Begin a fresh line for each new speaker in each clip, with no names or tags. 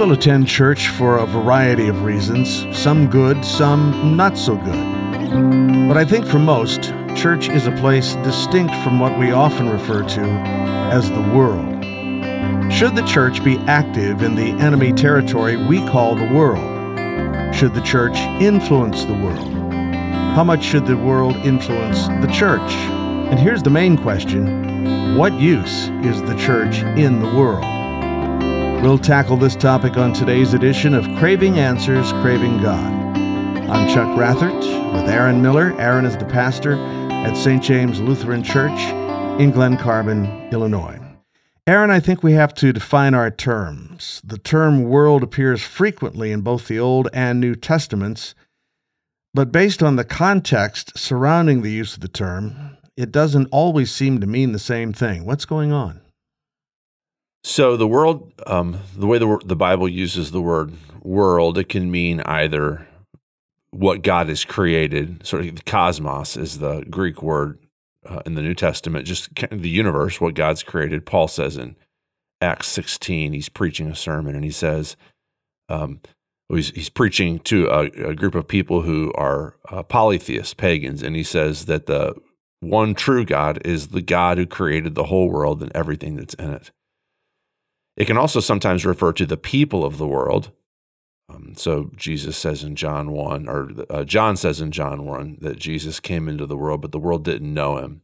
People attend church for a variety of reasons, some good, some not so good. But I think for most, church is a place distinct from what we often refer to as the world. Should the church be active in the enemy territory we call the world? Should the church influence the world? How much should the world influence the church? And here's the main question What use is the church in the world? We'll tackle this topic on today's edition of Craving Answers, Craving God. I'm Chuck Rathert with Aaron Miller. Aaron is the pastor at St. James Lutheran Church in Glen Carbon, Illinois. Aaron, I think we have to define our terms. The term world appears frequently in both the Old and New Testaments, but based on the context surrounding the use of the term, it doesn't always seem to mean the same thing. What's going on?
So the world, um, the way the the Bible uses the word world, it can mean either what God has created. Sort of the cosmos is the Greek word uh, in the New Testament, just the universe, what God's created. Paul says in Acts 16, he's preaching a sermon and he says, um, he's, he's preaching to a, a, group of people who are uh, polytheists, pagans, and he says that the one true God is the God who created the whole world and everything that's in it. It can also sometimes refer to the people of the world. Um, so Jesus says in John 1, or uh, John says in John 1, that Jesus came into the world, but the world didn't know him.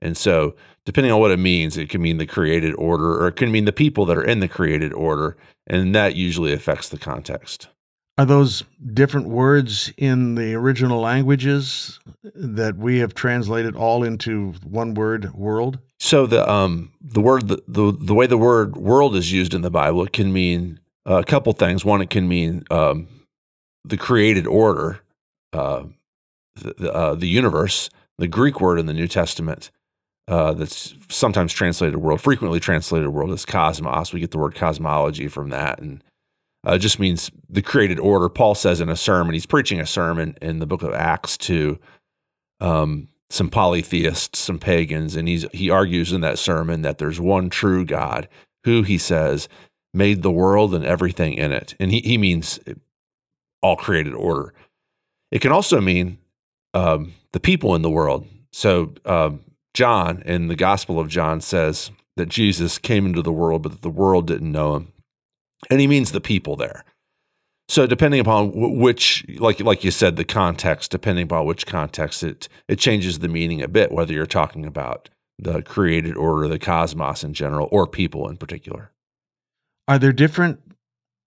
And so, depending on what it means, it can mean the created order, or it can mean the people that are in the created order. And that usually affects the context.
Are those different words in the original languages that we have translated all into one word, world?
So the um the word the, the the way the word world is used in the Bible it can mean a couple things. One, it can mean um, the created order, uh, the uh, the universe. The Greek word in the New Testament uh, that's sometimes translated world, frequently translated world, is cosmos. We get the word cosmology from that, and uh, just means the created order. Paul says in a sermon, he's preaching a sermon in the book of Acts to um, some polytheists, some pagans, and he's he argues in that sermon that there's one true God who he says made the world and everything in it, and he he means all created order. It can also mean um, the people in the world. So um, John in the Gospel of John says that Jesus came into the world, but that the world didn't know him and he means the people there. So depending upon which, like like you said, the context, depending upon which context, it it changes the meaning a bit. Whether you're talking about the created order, the cosmos in general, or people in particular.
Are there different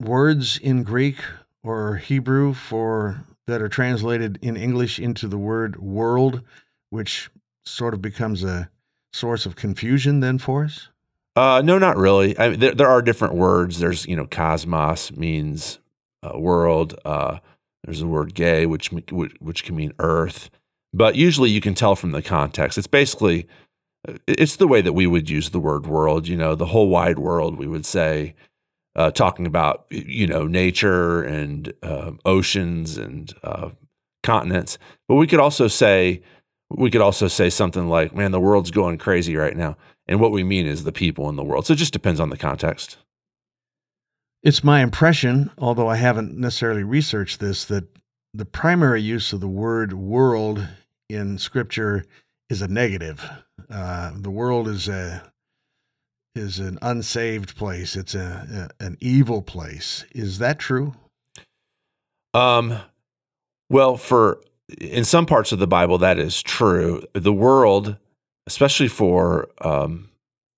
words in Greek or Hebrew for that are translated in English into the word world, which sort of becomes a source of confusion then for us?
Uh, no, not really. I there, there are different words. There's, you know, cosmos means uh, world. Uh, there's the word gay, which, which can mean earth. But usually, you can tell from the context. It's basically it's the way that we would use the word world. You know, the whole wide world. We would say, uh, talking about you know nature and uh, oceans and uh, continents. But we could also say we could also say something like, "Man, the world's going crazy right now." And what we mean is the people in the world. So it just depends on the context.
It's my impression, although I haven't necessarily researched this, that the primary use of the word world in Scripture is a negative. Uh, the world is a is an unsaved place. It's a, a, an evil place. Is that true?
Um, well, for in some parts of the Bible, that is true. The world especially for um,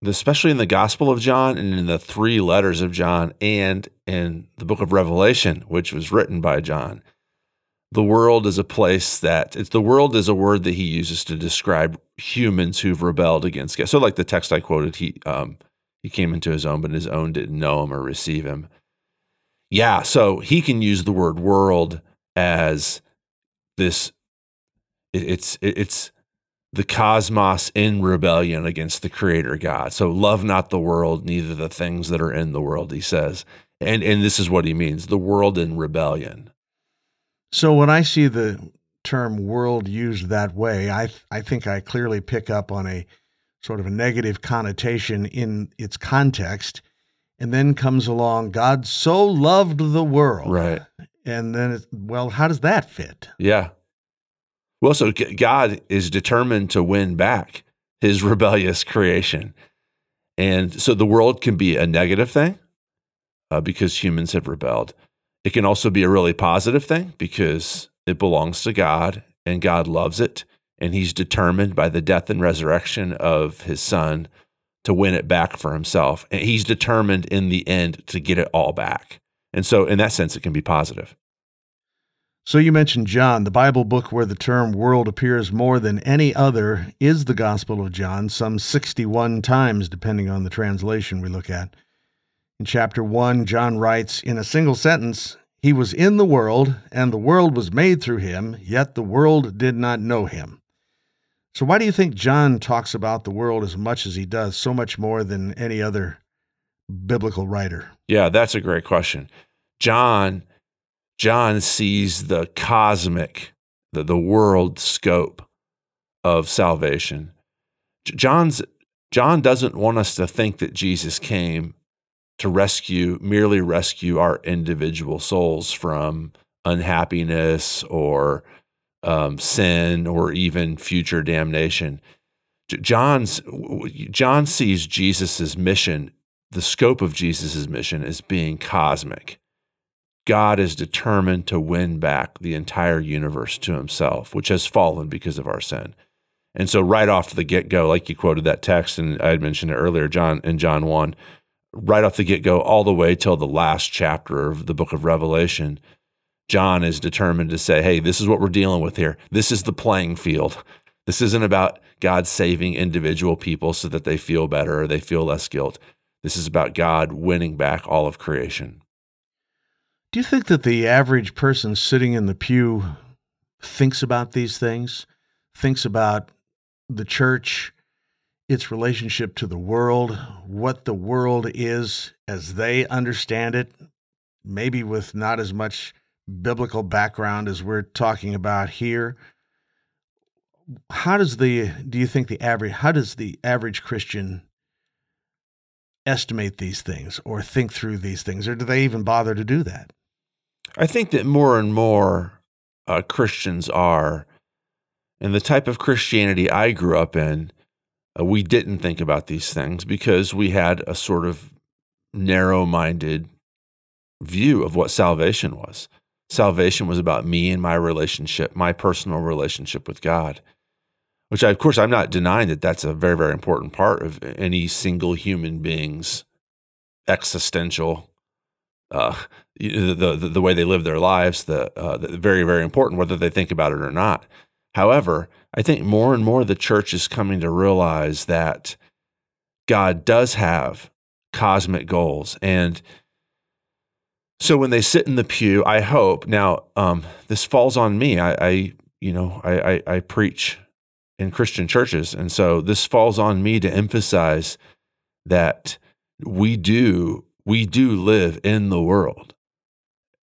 especially in the Gospel of John and in the three letters of John and in the book of Revelation, which was written by John. The world is a place that it's the world is a word that he uses to describe humans who've rebelled against God. So, like the text I quoted, he um, he came into his own, but his own didn't know him or receive him. Yeah, so he can use the word world as this. it's it's the cosmos in rebellion against the creator God. So love not the world, neither the things that are in the world, he says. And and this is what he means, the world in rebellion.
So when I see the term world used that way, I I think I clearly pick up on a sort of a negative connotation in its context. And then comes along, God so loved the world.
Right.
And then, it, well, how does that fit?
Yeah. Well, so God is determined to win back his rebellious creation. And so the world can be a negative thing uh, because humans have rebelled. It can also be a really positive thing because it belongs to God and God loves it. And he's determined by the death and resurrection of his son to win it back for himself. And he's determined in the end to get it all back. And so, in that sense, it can be positive.
So, you mentioned John. The Bible book where the term world appears more than any other is the Gospel of John, some 61 times, depending on the translation we look at. In chapter 1, John writes in a single sentence He was in the world, and the world was made through him, yet the world did not know him. So, why do you think John talks about the world as much as he does, so much more than any other biblical writer?
Yeah, that's a great question. John John sees the cosmic, the, the world scope of salvation. John's John doesn't want us to think that Jesus came to rescue, merely rescue our individual souls from unhappiness or um, sin or even future damnation. John's John sees Jesus's mission, the scope of Jesus's mission, as being cosmic. God is determined to win back the entire universe to himself, which has fallen because of our sin. And so, right off the get go, like you quoted that text, and I had mentioned it earlier, John in John 1, right off the get go, all the way till the last chapter of the book of Revelation, John is determined to say, hey, this is what we're dealing with here. This is the playing field. This isn't about God saving individual people so that they feel better or they feel less guilt. This is about God winning back all of creation.
Do you think that the average person sitting in the pew thinks about these things? Thinks about the church, its relationship to the world, what the world is as they understand it, maybe with not as much biblical background as we're talking about here. How does the do you think the average how does the average Christian estimate these things or think through these things or do they even bother to do that?
I think that more and more uh, Christians are, and the type of Christianity I grew up in, uh, we didn't think about these things because we had a sort of narrow minded view of what salvation was. Salvation was about me and my relationship, my personal relationship with God, which, I, of course, I'm not denying that that's a very, very important part of any single human being's existential uh, the, the, the way they live their lives, the, uh, the very very important whether they think about it or not. However, I think more and more the church is coming to realize that God does have cosmic goals, and so when they sit in the pew, I hope now um, this falls on me. I, I you know I, I, I preach in Christian churches, and so this falls on me to emphasize that we do we do live in the world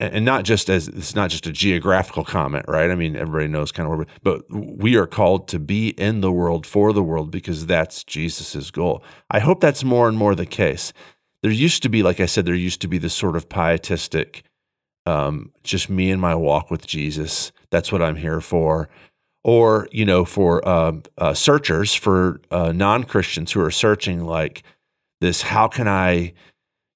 and not just as it's not just a geographical comment, right? I mean, everybody knows kind of where, but we are called to be in the world for the world because that's Jesus's goal. I hope that's more and more the case. There used to be, like I said, there used to be this sort of pietistic, um, just me and my walk with Jesus. That's what I'm here for. Or, you know, for um, uh, searchers, for uh, non Christians who are searching, like this, how can I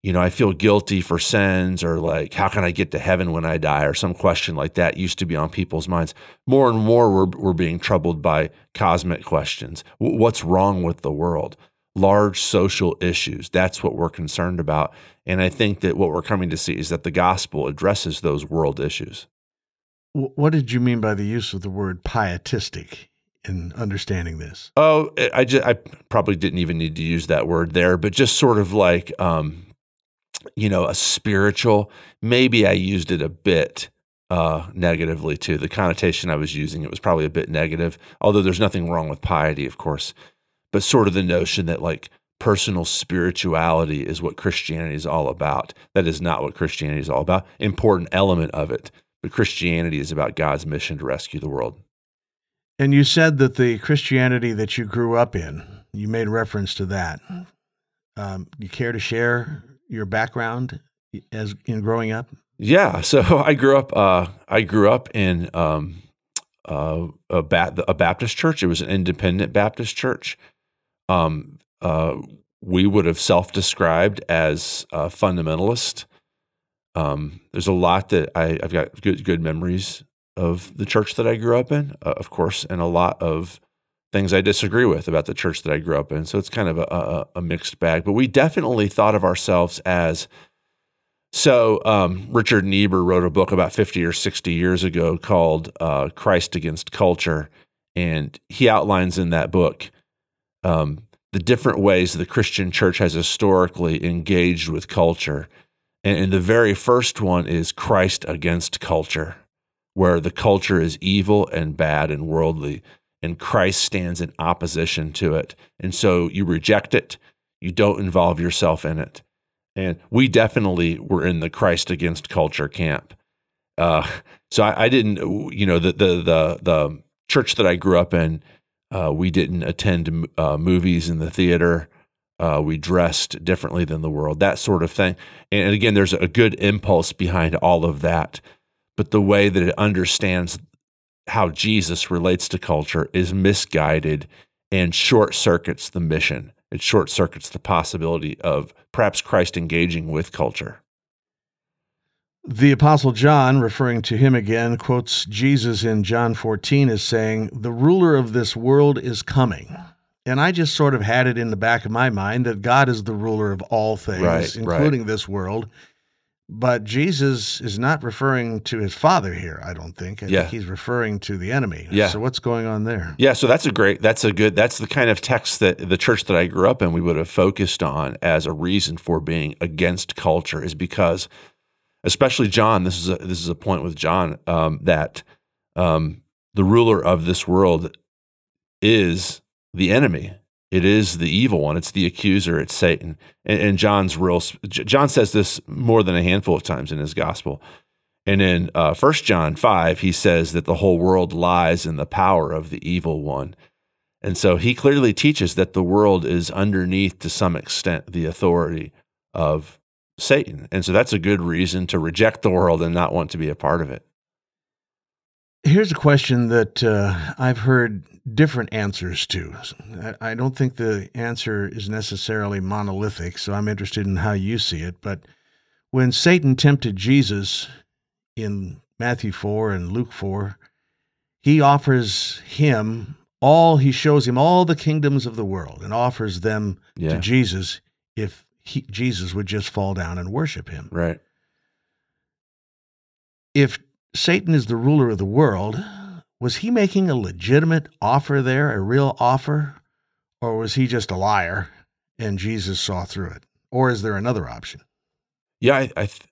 you know, I feel guilty for sins or like, how can I get to heaven when I die or some question like that used to be on people's minds. More and more, we're, we're being troubled by cosmic questions. What's wrong with the world? Large social issues. That's what we're concerned about. And I think that what we're coming to see is that the gospel addresses those world issues.
What did you mean by the use of the word pietistic? in understanding this?
Oh, I just I probably didn't even need to use that word there, but just sort of like um, you know, a spiritual. Maybe I used it a bit uh, negatively too. The connotation I was using it was probably a bit negative. Although there's nothing wrong with piety, of course, but sort of the notion that like personal spirituality is what Christianity is all about. That is not what Christianity is all about. Important element of it, but Christianity is about God's mission to rescue the world.
And you said that the Christianity that you grew up in, you made reference to that. Um, you care to share your background as in growing up?
Yeah, so I grew up. Uh, I grew up in um, uh, a, ba- a, Baptist church. It was an independent Baptist church. Um, uh, we would have self-described as fundamentalist. Um, there's a lot that I, I've got good good memories of the church that I grew up in, uh, of course, and a lot of things I disagree with about the church that I grew up in. So it's kind of a, a, a mixed bag. But we definitely thought of ourselves as so um, Richard Niebuhr wrote a book about 50 or 60 years ago called uh, Christ Against Culture. And he outlines in that book um, the different ways the Christian church has historically engaged with culture. And, and the very first one is Christ against culture, where the culture is evil and bad and worldly, and Christ stands in opposition to it. And so you reject it, you don't involve yourself in it. And we definitely were in the Christ against culture camp. Uh, so I, I, didn't, you know, the, the, the, the church that I grew up in, uh, we didn't attend uh, movies in the theater. Uh, we dressed differently than the world, that sort of thing. And again, there's a good impulse behind all of that. But the way that it understands how Jesus relates to culture is misguided and short circuits the mission it short circuits the possibility of perhaps Christ engaging with culture.
The Apostle John, referring to him again, quotes Jesus in John 14 as saying, The ruler of this world is coming. And I just sort of had it in the back of my mind that God is the ruler of all things, right, including right. this world. But Jesus is not referring to his father here, I don't think. I yeah. think he's referring to the enemy. Yeah. So what's going on there?
Yeah, so that's a great that's a good that's the kind of text that the church that I grew up in we would have focused on as a reason for being against culture is because especially John, this is a this is a point with John um, that um, the ruler of this world is the enemy. It is the evil one. It's the accuser. It's Satan. And, and John's real. John says this more than a handful of times in his gospel. And in uh, 1 John 5, he says that the whole world lies in the power of the evil one. And so he clearly teaches that the world is underneath, to some extent, the authority of Satan. And so that's a good reason to reject the world and not want to be a part of it.
Here's a question that uh, I've heard different answers to. I don't think the answer is necessarily monolithic, so I'm interested in how you see it. But when Satan tempted Jesus in Matthew 4 and Luke 4, he offers him all, he shows him all the kingdoms of the world and offers them yeah. to Jesus if he, Jesus would just fall down and worship him.
Right.
If Satan is the ruler of the world, was he making a legitimate offer there, a real offer? Or was he just a liar and Jesus saw through it? Or is there another option?
Yeah, I, I, th-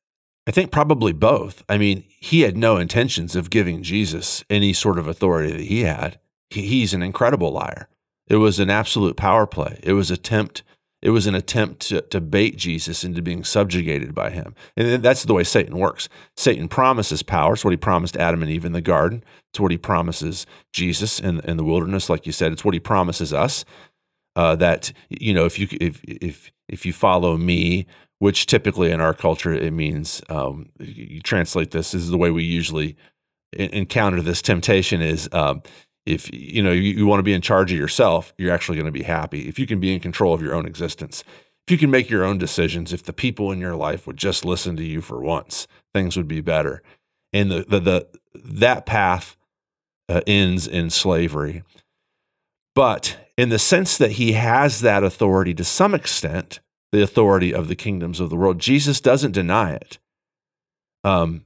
I think probably both. I mean, he had no intentions of giving Jesus any sort of authority that he had. He, he's an incredible liar. It was an absolute power play. It was attempt it was an attempt to, to bait Jesus into being subjugated by him. And that's the way Satan works. Satan promises power. It's what he promised Adam and Eve in the garden. It's what he promises Jesus in, in the wilderness, like you said. It's what he promises us. Uh, that you know, if you if if if you follow me, which typically in our culture it means um, you translate this, this is the way we usually encounter this temptation is um, if you know you, you want to be in charge of yourself you're actually going to be happy. If you can be in control of your own existence if you can make your own decisions if the people in your life would just listen to you for once things would be better. And the the, the that path uh, ends in slavery. But in the sense that he has that authority to some extent the authority of the kingdoms of the world jesus doesn't deny it. Um,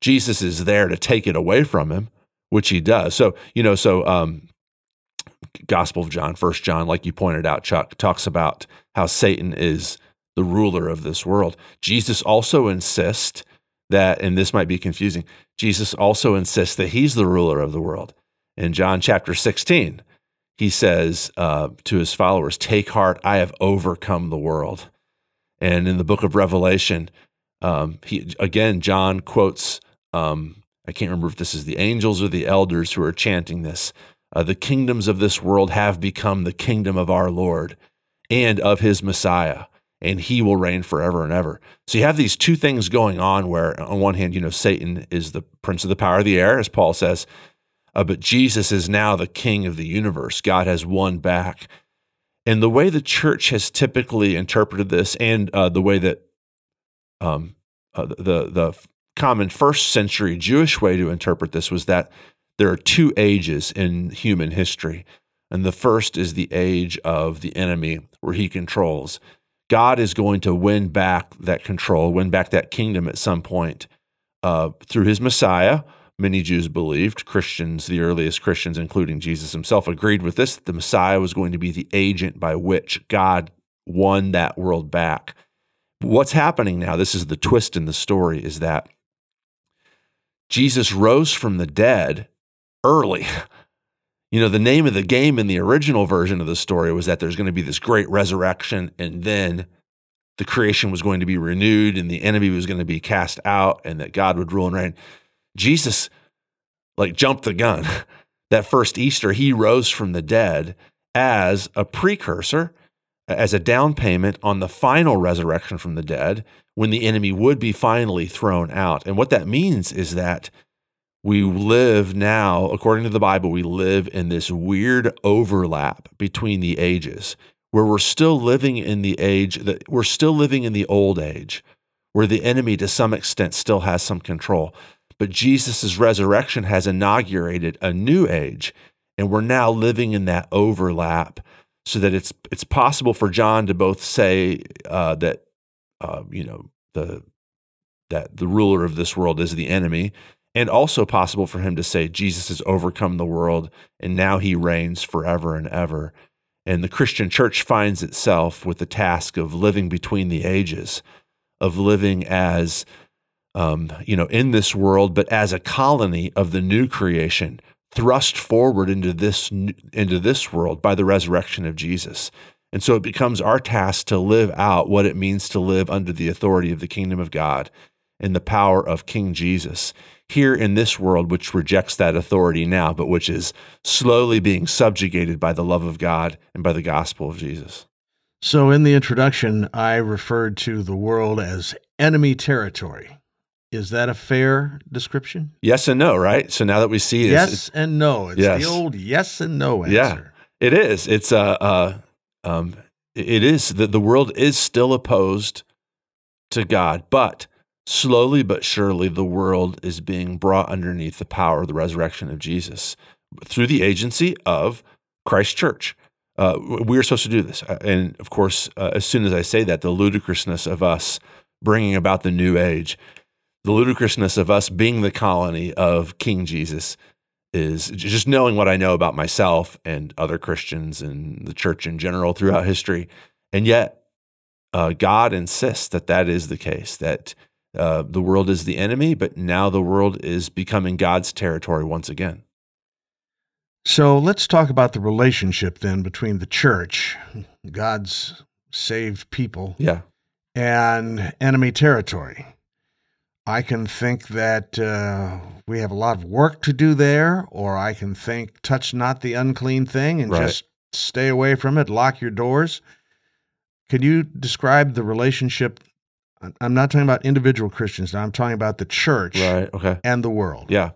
jesus is there to take it away from him which he does. So, you know, so um, Gospel of John, First John, like you pointed out, Chuck, talks about how Satan is the ruler of this world. Jesus also insists that, and this might be confusing, Jesus also insists that he's the ruler of the world. In John chapter 16, he says uh, to his followers, Take heart, I have overcome the world. And in the book of Revelation, um, he, again, John quotes um, I can't remember if this is the angels or the elders who are chanting this. Uh, the kingdoms of this world have become the kingdom of our Lord and of his Messiah, and he will reign forever and ever. So you have these two things going on where, on one hand, you know, Satan is the prince of the power of the air, as Paul says, uh, but Jesus is now the king of the universe. God has won back. And the way the church has typically interpreted this, and uh, the way that um, uh, the the common first century Jewish way to interpret this was that there are two ages in human history. And the first is the age of the enemy, where he controls. God is going to win back that control, win back that kingdom at some point uh, through his Messiah. Many Jews believed, Christians, the earliest Christians, including Jesus himself, agreed with this. The Messiah was going to be the agent by which God won that world back. What's happening now, this is the twist in the story, is that Jesus rose from the dead early. You know, the name of the game in the original version of the story was that there's going to be this great resurrection and then the creation was going to be renewed and the enemy was going to be cast out and that God would rule and reign. Jesus like jumped the gun. that first Easter, he rose from the dead as a precursor, as a down payment on the final resurrection from the dead when the enemy would be finally thrown out. And what that means is that we live now, according to the Bible, we live in this weird overlap between the ages where we're still living in the age that we're still living in the old age where the enemy to some extent still has some control. But Jesus' resurrection has inaugurated a new age, and we're now living in that overlap so that it's it's possible for John to both say uh, that uh, you know the that the ruler of this world is the enemy, and also possible for him to say Jesus has overcome the world and now he reigns forever and ever. And the Christian church finds itself with the task of living between the ages, of living as, um, you know, in this world, but as a colony of the new creation, thrust forward into this into this world by the resurrection of Jesus. And so it becomes our task to live out what it means to live under the authority of the kingdom of God and the power of King Jesus here in this world, which rejects that authority now, but which is slowly being subjugated by the love of God and by the gospel of Jesus.
So, in the introduction, I referred to the world as enemy territory. Is that a fair description?
Yes and no, right? So now that we see
it, yes and no, it's
yes.
the old yes and no answer.
Yeah, it is. It's uh, uh um, it is that the world is still opposed to God, but slowly but surely the world is being brought underneath the power of the resurrection of Jesus through the agency of Christ Church. Uh, we are supposed to do this. Uh, and of course, uh, as soon as I say that, the ludicrousness of us bringing about the new age, the ludicrousness of us being the colony of King Jesus is just knowing what I know about myself and other Christians and the church in general throughout history. And yet, uh, God insists that that is the case, that uh, the world is the enemy, but now the world is becoming God's territory once again.
So let's talk about the relationship then between the church, God's saved people,
yeah.
and enemy territory. I can think that uh, we have a lot of work to do there, or I can think, touch not the unclean thing and right. just stay away from it, lock your doors. Can you describe the relationship? I'm not talking about individual Christians. Now I'm talking about the church
right, okay.
and the world.
Yeah.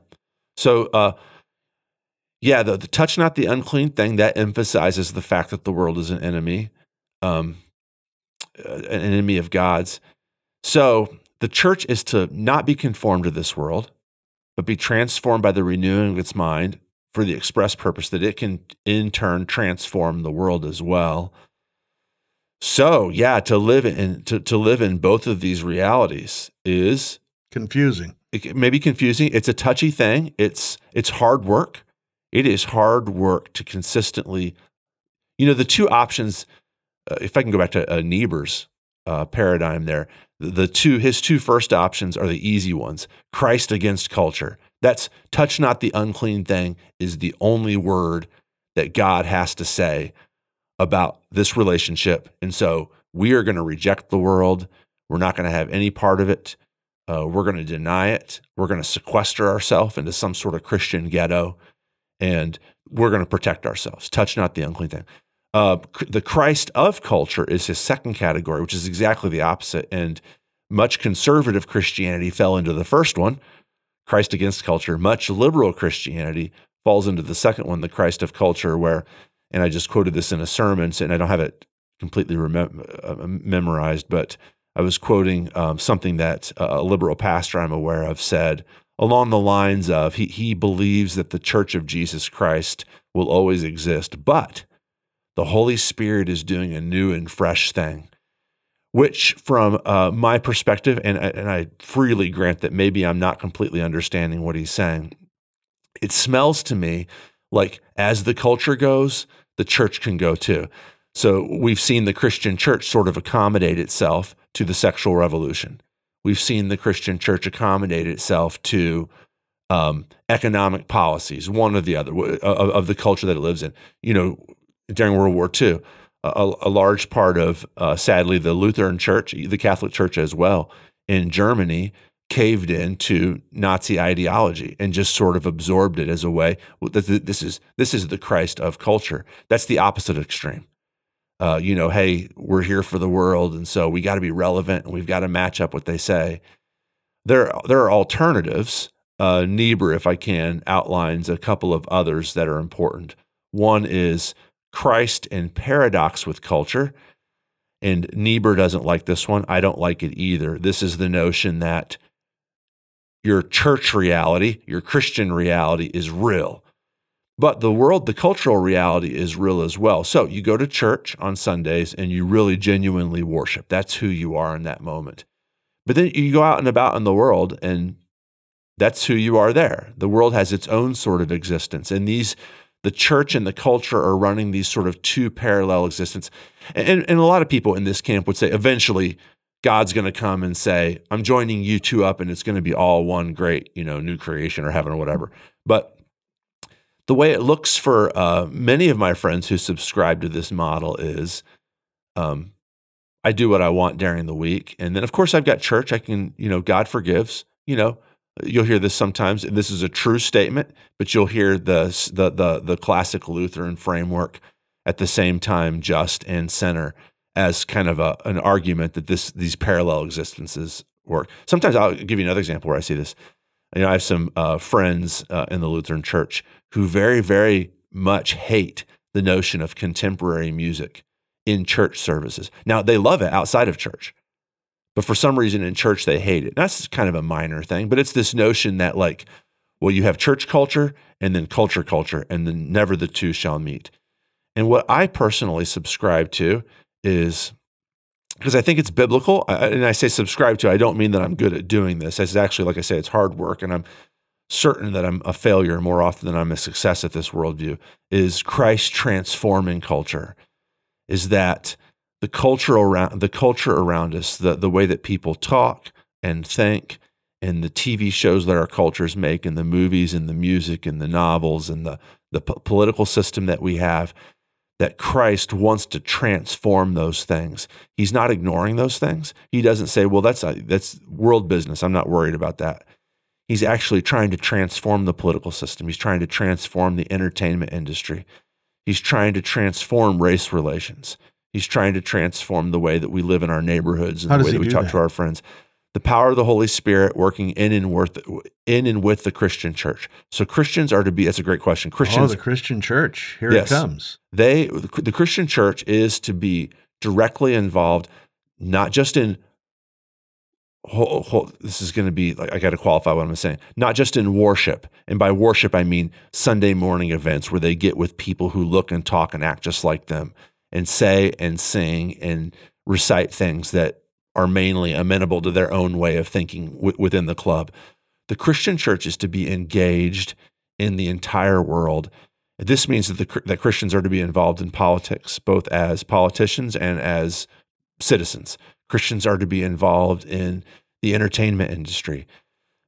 So, uh, yeah, the, the, touch not the unclean thing that emphasizes the fact that the world is an enemy, um, an enemy of God's. So the church is to not be conformed to this world, but be transformed by the renewing of its mind for the express purpose that it can in turn transform the world as well. So, yeah, to live in to, to live in both of these realities is
confusing.
It may be confusing. It's a touchy thing. It's it's hard work. It is hard work to consistently, you know, the two options. Uh, if I can go back to uh, Niebuhr's uh, paradigm, there, the two his two first options are the easy ones christ against culture. That's touch not the unclean thing is the only word that god has to say about this relationship. And so we are going to reject the world. We're not going to have any part of it. Uh, we're going to deny it. We're going to sequester ourselves into some sort of christian ghetto and we're going to protect ourselves. Touch not the unclean thing Uh, the Christ of culture is his second category, which is exactly the opposite. And much conservative Christianity fell into the first one, Christ against culture. Much liberal Christianity falls into the second one, the Christ of culture, where, and I just quoted this in a sermon, and I don't have it completely remem- uh, memorized, but I was quoting um, something that a liberal pastor I'm aware of said along the lines of he, he believes that the church of Jesus Christ will always exist, but the Holy Spirit is doing a new and fresh thing. Which, from uh, my perspective, and, and I freely grant that maybe I'm not completely understanding what he's saying, it smells to me like as the culture goes, the church can go too. So we've seen the Christian church sort of accommodate itself to the sexual revolution. We've seen the Christian church accommodate itself to um, economic policies, one or the other, of, of, the culture that it lives in. You know, during World War II, a, a large part of, uh, sadly, the Lutheran Church, the Catholic Church as well, in Germany, caved into Nazi ideology and just sort of absorbed it as a way. This is this is the Christ of culture. That's the opposite extreme uh, you know, hey, we're here for the world, and so we got to be relevant, and we've got to match up what they say. There, there are alternatives. Uh, Niebuhr, if I can, outlines a couple of others that are important. One is Christ and paradox with culture. And Niebuhr doesn't like this one. I don't like it either. This is the notion that your church reality, your Christian reality is real. But the world, the cultural reality is real as well. So you go to church on Sundays and you really genuinely worship. That's who you are in that moment. But then you go out and about in the world and that's who you are there. The world has its own sort of existence. And these, the church and the culture are running these sort of two parallel existence. And, and a lot of people in this camp would say eventually God's going to come and say, I'm joining you two up and it's going to be all one great, you know, new creation or heaven or whatever. But the way it looks for uh, many of my friends who subscribe to this model is um, I do what I want during the week. And then, of course, I've got church. I can, you know, God forgives. You know, you'll hear this sometimes. And this is a true statement, but you'll hear the, the, the, the classic Lutheran framework at the same time, just and sinner, as kind of a, an argument that this, these parallel existences work. Sometimes I'll give you another example where I see this. You know, I have some uh, friends uh, in the Lutheran Church who very, very much hate the notion of contemporary music in church services. Now, they love it outside of church, but for some reason in church, they hate it. That's kind of a minor thing, but it's this notion that, like, well, you have church culture and then culture culture, and then never the two shall meet. And what I personally subscribe to is because I think it's biblical, and I say subscribe to, I don't mean that I'm good at doing this. It's actually, like I say, it's hard work, and I'm certain that I'm a failure more often than I'm a success at this worldview is Christ transforming culture. Is that the culture around the culture around us, the, the way that people talk and think, and the TV shows that our cultures make, and the movies and the music and the novels and the, the political system that we have, that Christ wants to transform those things. He's not ignoring those things. He doesn't say, well, that's, a, that's world business. I'm not worried about that. He's actually trying to transform the political system. He's trying to transform the entertainment industry. He's trying to transform race relations. He's trying to transform the way that we live in our neighborhoods and
How
the way that we talk
that?
to our friends. The power of the Holy Spirit working in and with in and with the Christian church. So Christians are to be. That's a great question. Oh, Christians,
oh, the Christian church. Here
Yes.
it comes.
they the Christian church is to be directly involved, not just in whole, whole, this is going to be like I got to qualify what I'm saying. Not just in worship, and by worship I mean Sunday morning events where they get with people who look and talk and act just like them, and say and sing and recite things that are mainly amenable to their own way of thinking w- within the club. The Christian church is to be engaged in the entire world. This means that the, that Christians are to be involved in politics, both as politicians and as citizens. Christians are to be involved in the entertainment industry.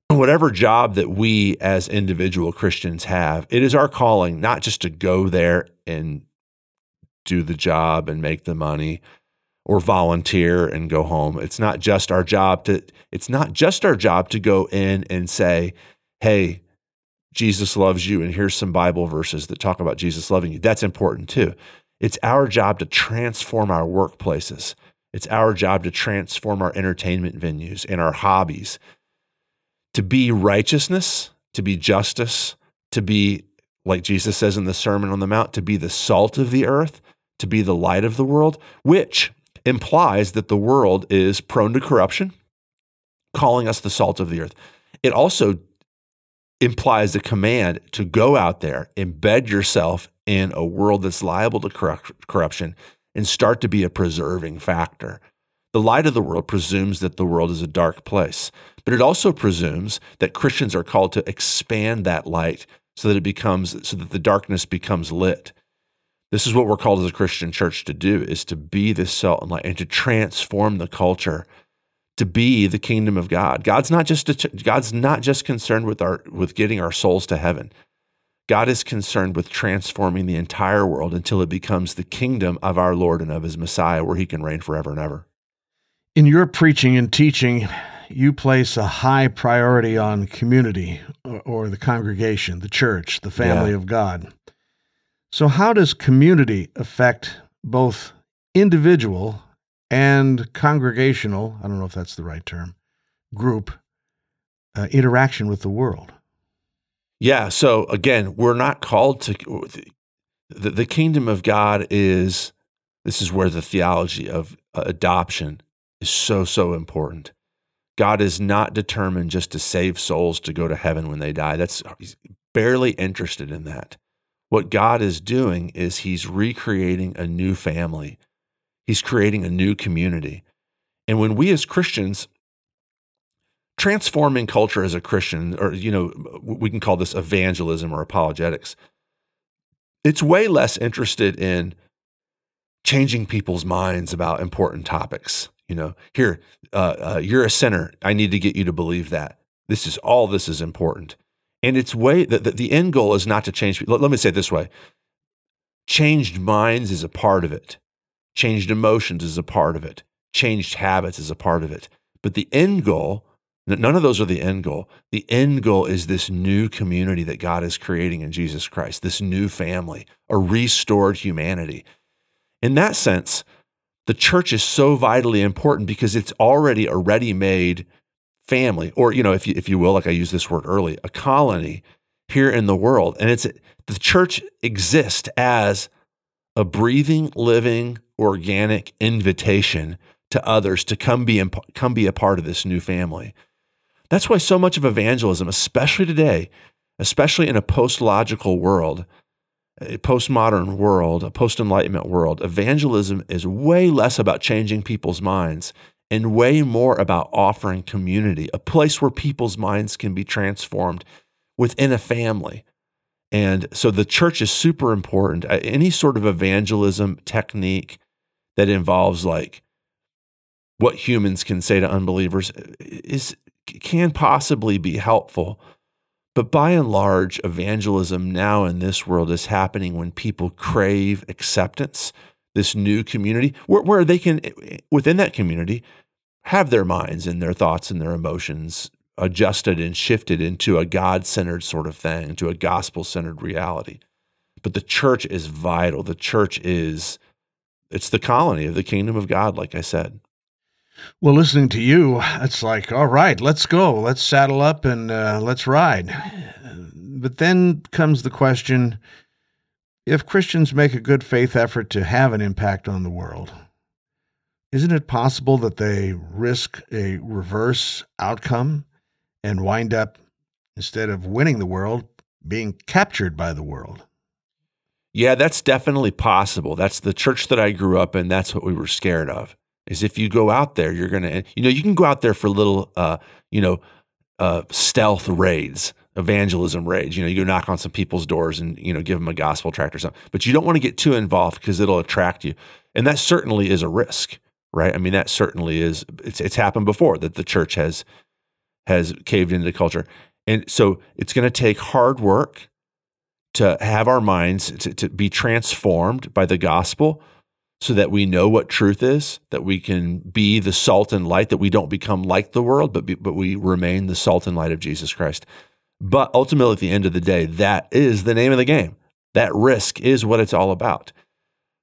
Whatever job that we as individual Christians have, it is our calling not just to go there and do the job and make the money or volunteer and go home. It's not just our job to it's not just our job to go in and say, "Hey, Jesus loves you and here's some Bible verses that talk about Jesus loving you." That's important too. It's our job to transform our workplaces. It's our job to transform our entertainment venues and our hobbies to be righteousness, to be justice, to be, like Jesus says in the Sermon on the Mount, to be the salt of the earth, to be the light of the world, which implies that the world is prone to corruption, calling us the salt of the earth. It also implies a command to go out there, embed yourself in a world that's liable to corruption, and start to be a preserving factor. The light of the world presumes that the world is a dark place, but it also presumes that Christians are called to expand that light so that it becomes so that the darkness becomes lit. This is what we're called as a Christian church to do is to be this salt and light and to transform the culture to be the kingdom of God. God's not just a, God's not just concerned with our with getting our souls to heaven. God is concerned with transforming the entire world until it becomes the kingdom of our Lord and of his Messiah where he can reign forever and ever.
In your preaching and teaching, you place a high priority on community or, or the congregation, the church, the family yeah. of God. So, how does community affect both individual and congregational, I don't know if that's the right term, group uh, interaction with the world?
Yeah. So, again, we're not called to, the, the kingdom of God is, this is where the theology of uh, adoption is so, so important. God is not determined just to save souls to go to heaven when they die. That's he's barely interested in that. What God is doing is he's recreating a new family. He's creating a new community. And when we as Christians transforming culture as a Christian, or, you know, we can call this evangelism or apologetics, it's way less interested in changing people's minds about important topics. You know, here, uh, uh, you're a sinner. I need to get you to believe that. This is all this is important. And it's way that the, the, end goal is not to change. Let, let me say it this way changed minds is a part of it, changed emotions is a part of it, changed habits is a part of it. But the end goal, none of those are the end goal. The end goal is this new community that God is creating in Jesus Christ, this new family, a restored humanity. In that sense, the church is so vitally important because it's already a ready made family, or you know, if you if you will, like I used this word early, a colony here in the world, and it's the church exists as a breathing, living, organic invitation to others to come be come be a part of this new family. That's why so much of evangelism, especially today, especially in a post-logical world, a postmodern world, a post-enlightenment world, evangelism is way less about changing people's minds and way more about offering community, a place where people's minds can be transformed within a family. And so the church is super important. Any sort of evangelism technique that involves like what humans can say to unbelievers uh, is can possibly be helpful. But by and large, evangelism now in this world is happening when people crave acceptance this new community where, where they can, within that community, have their minds and their thoughts and their emotions adjusted and shifted into a God centered sort of thing, into a gospel centered reality. But the church is vital. The church is, it's the colony of the kingdom of God, like I said.
Well, listening to you, it's like, all right, let's go. Let's saddle up and uh, let's ride. But then comes the question if Christians make a good faith effort to have an impact on the world, isn't it possible that they risk a reverse outcome and wind up, instead of winning the world, being captured by the world?
Yeah, that's definitely possible. That's the church that I grew up in. That's what we were scared of. Is if you go out there, you're gonna, you know, you can go out there for little, uh, you know, uh, stealth raids evangelism raids. You know, you go knock on some people's doors and, you know, give them a gospel tract or something. But you don't want to get too involved because it'll attract you. And that certainly is a risk, right? I mean, that certainly is it's it's happened before that the church has has caved into culture. And so it's going to take hard work to have our minds to, to be transformed by the gospel so that we know what truth is, that we can be the salt and light, that we don't become like the world, but, be, but we remain the salt and light of Jesus Christ. But ultimately, at the end of the day, that is the name of the game. That risk is what it's all about.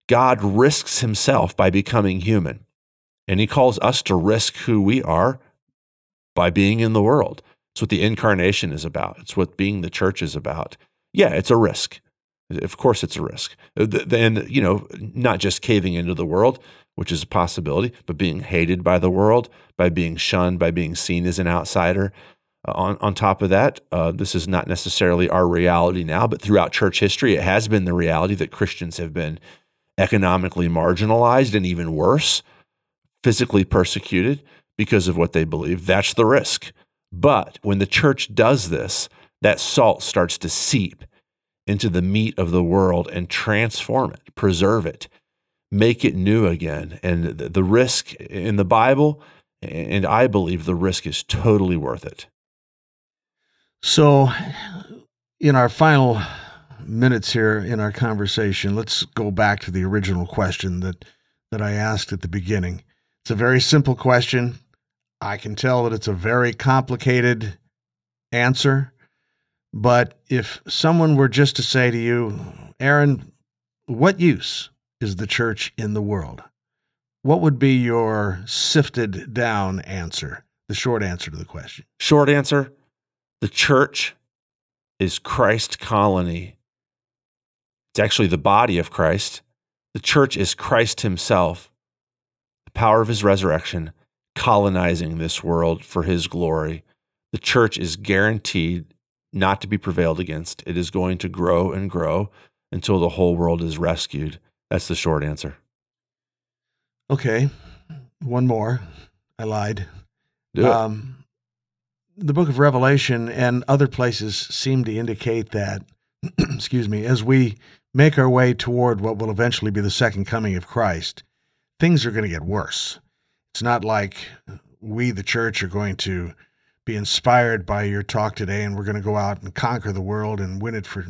God risks himself by becoming human. And he calls us to risk who we are by being in the world. It's what the incarnation is about. It's what being the church is about. Yeah, it's a risk. Of course, it's a risk. Then, you know, not just caving into the world, which is a possibility, but being hated by the world, by being shunned, by being seen as an outsider. Uh, on, on top of that, uh, this is not necessarily our reality now, but throughout church history, it has been the reality that Christians have been economically marginalized and even worse, physically persecuted because of what they believe. That's the risk. But when the church does this, that salt starts to seep into the meat of the world and transform it, preserve it, make it new again. And the risk in the Bible, and I believe the risk is totally worth it.
So, in our final minutes here in our conversation, let's go back to the original question that, that I asked at the beginning. It's a very simple question. I can tell that it's a very complicated answer. But if someone were just to say to you, Aaron, what use is the church in the world? What would be your sifted down answer, the short answer to the question?
Short answer the church is Christ colony. It's actually the body of Christ. The church is Christ himself, power of his resurrection, colonizing this world for his glory. The church is guaranteed not to be prevailed against. It is going to grow and grow until the whole world is rescued. That's the short answer.
Okay. One more. I lied.
Do it. Um,
the book of Revelation and other places seem to indicate that, excuse me, as we make our way toward what will eventually be the second coming of Christ, things are going to get worse. It's not like we, the church, are going to be inspired by your talk today and we're going to go out and conquer the world and win it for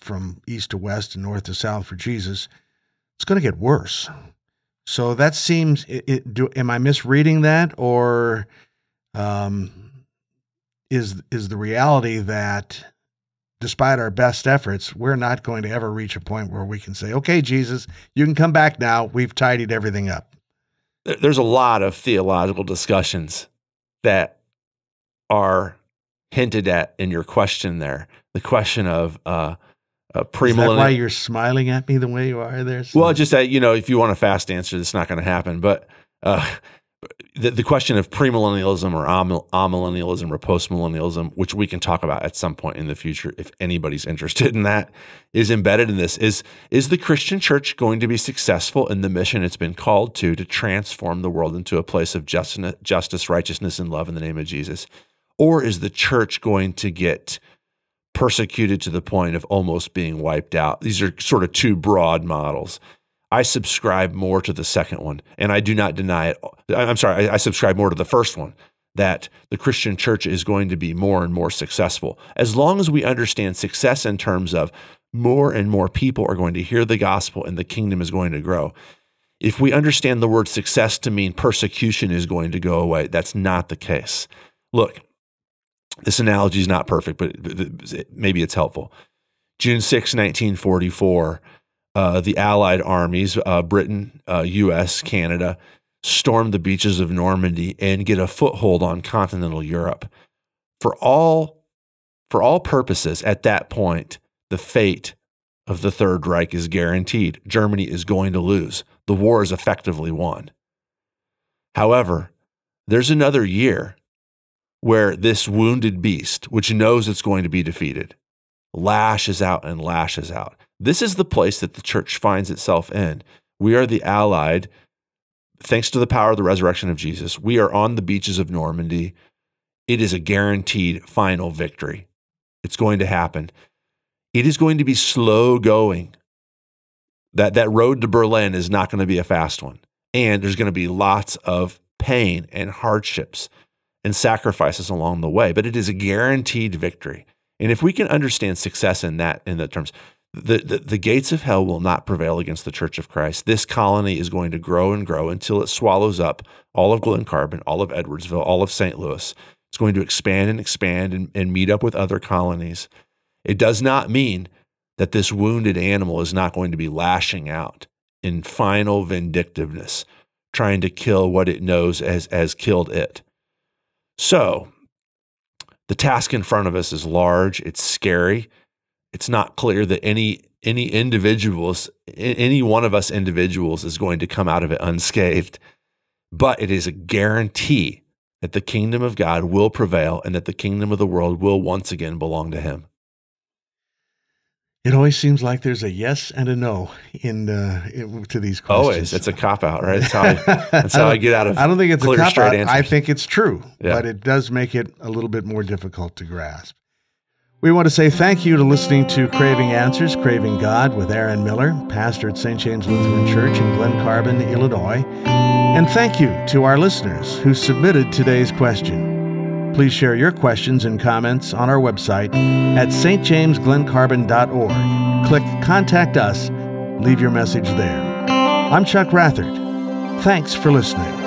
from east to west and north to south for Jesus. It's going to get worse. So that seems. It, it, do, am I misreading that, or um, is is the reality that despite our best efforts, we're not going to ever reach a point where we can say, "Okay, Jesus, you can come back now. We've tidied everything up."
there's a lot of theological discussions that are hinted at in your question there. The question of uh, uh, premillennial.
Is why you're smiling at me the way you are there?
So? Well, just that you know, if you want a fast answer, that's not going to happen. But uh, the, the question of premillennialism or amillennialism or postmillennialism, which we can talk about at some point in the future, if anybody's interested in that, is embedded in this. Is is the Christian church going to be successful in the mission it's been called to to transform the world into a place of justice, justice, righteousness, and love in the name of Jesus, or is the church going to get persecuted to the point of almost being wiped out? These are sort of two broad models. I subscribe more to the second one, and I do not deny it. I'm sorry, I, I subscribe more to the first one that the Christian church is going to be more and more successful. As long as we understand success in terms of more and more people are going to hear the gospel and the kingdom is going to grow. If we understand the word success to mean persecution is going to go away, that's not the case. Look, this analogy is not perfect, but maybe it's helpful. June 6, 1944, uh, the Allied armies, uh, Britain, uh, US, Canada, storm the beaches of Normandy and get a foothold on continental Europe. For all, for all purposes, at that point, the fate of the Third Reich is guaranteed. Germany is going to lose. The war is effectively won. However, there's another year where this wounded beast, which knows it's going to be defeated, lashes out and lashes out. This is the place that the church finds itself in. We are the allied, thanks to the power of the resurrection of Jesus. We are on the beaches of Normandy. It is a guaranteed final victory. It's going to happen. It is going to be slow going. That, that road to Berlin is not going to be a fast one. And there's going to be lots of pain and hardships and sacrifices along the way, but it is a guaranteed victory. And if we can understand success in that, in the terms, the, the, the, gates of hell will not prevail against the Church of Christ. This colony is going to grow and grow until it swallows up all of Glen Carbon, all of Edwardsville, all of St. Louis. It's going to expand and expand and, and meet up with other colonies. It does not mean that this wounded animal is not going to be lashing out in final vindictiveness, trying to kill what it knows as, as killed it. So, the task in front of us is large, it's scary. It's not clear that any any individuals any one of us individuals is going to come out of it unscathed. But it is a guarantee that the kingdom of God will prevail and that the kingdom of the world will once again belong to him.
It always seems like there's a yes and a no in, uh, to these questions.
Always, it's a cop out, right? That's how I, that's how I get out of.
I don't think it's
clear,
a cop out.
answers.
I think it's true,
Yeah.
but it does make it a little bit more difficult to grasp. We want to say thank you to listening to Craving Answers, Craving God with Aaron Miller, pastor at St. James Lutheran Church in Glen Carbon, Illinois. And thank you to our listeners who submitted today's question. Please share your questions and comments on our website at stjamesglencarbon.org. Click Contact Us, leave your message there. I'm Chuck Rathert. Thanks for listening.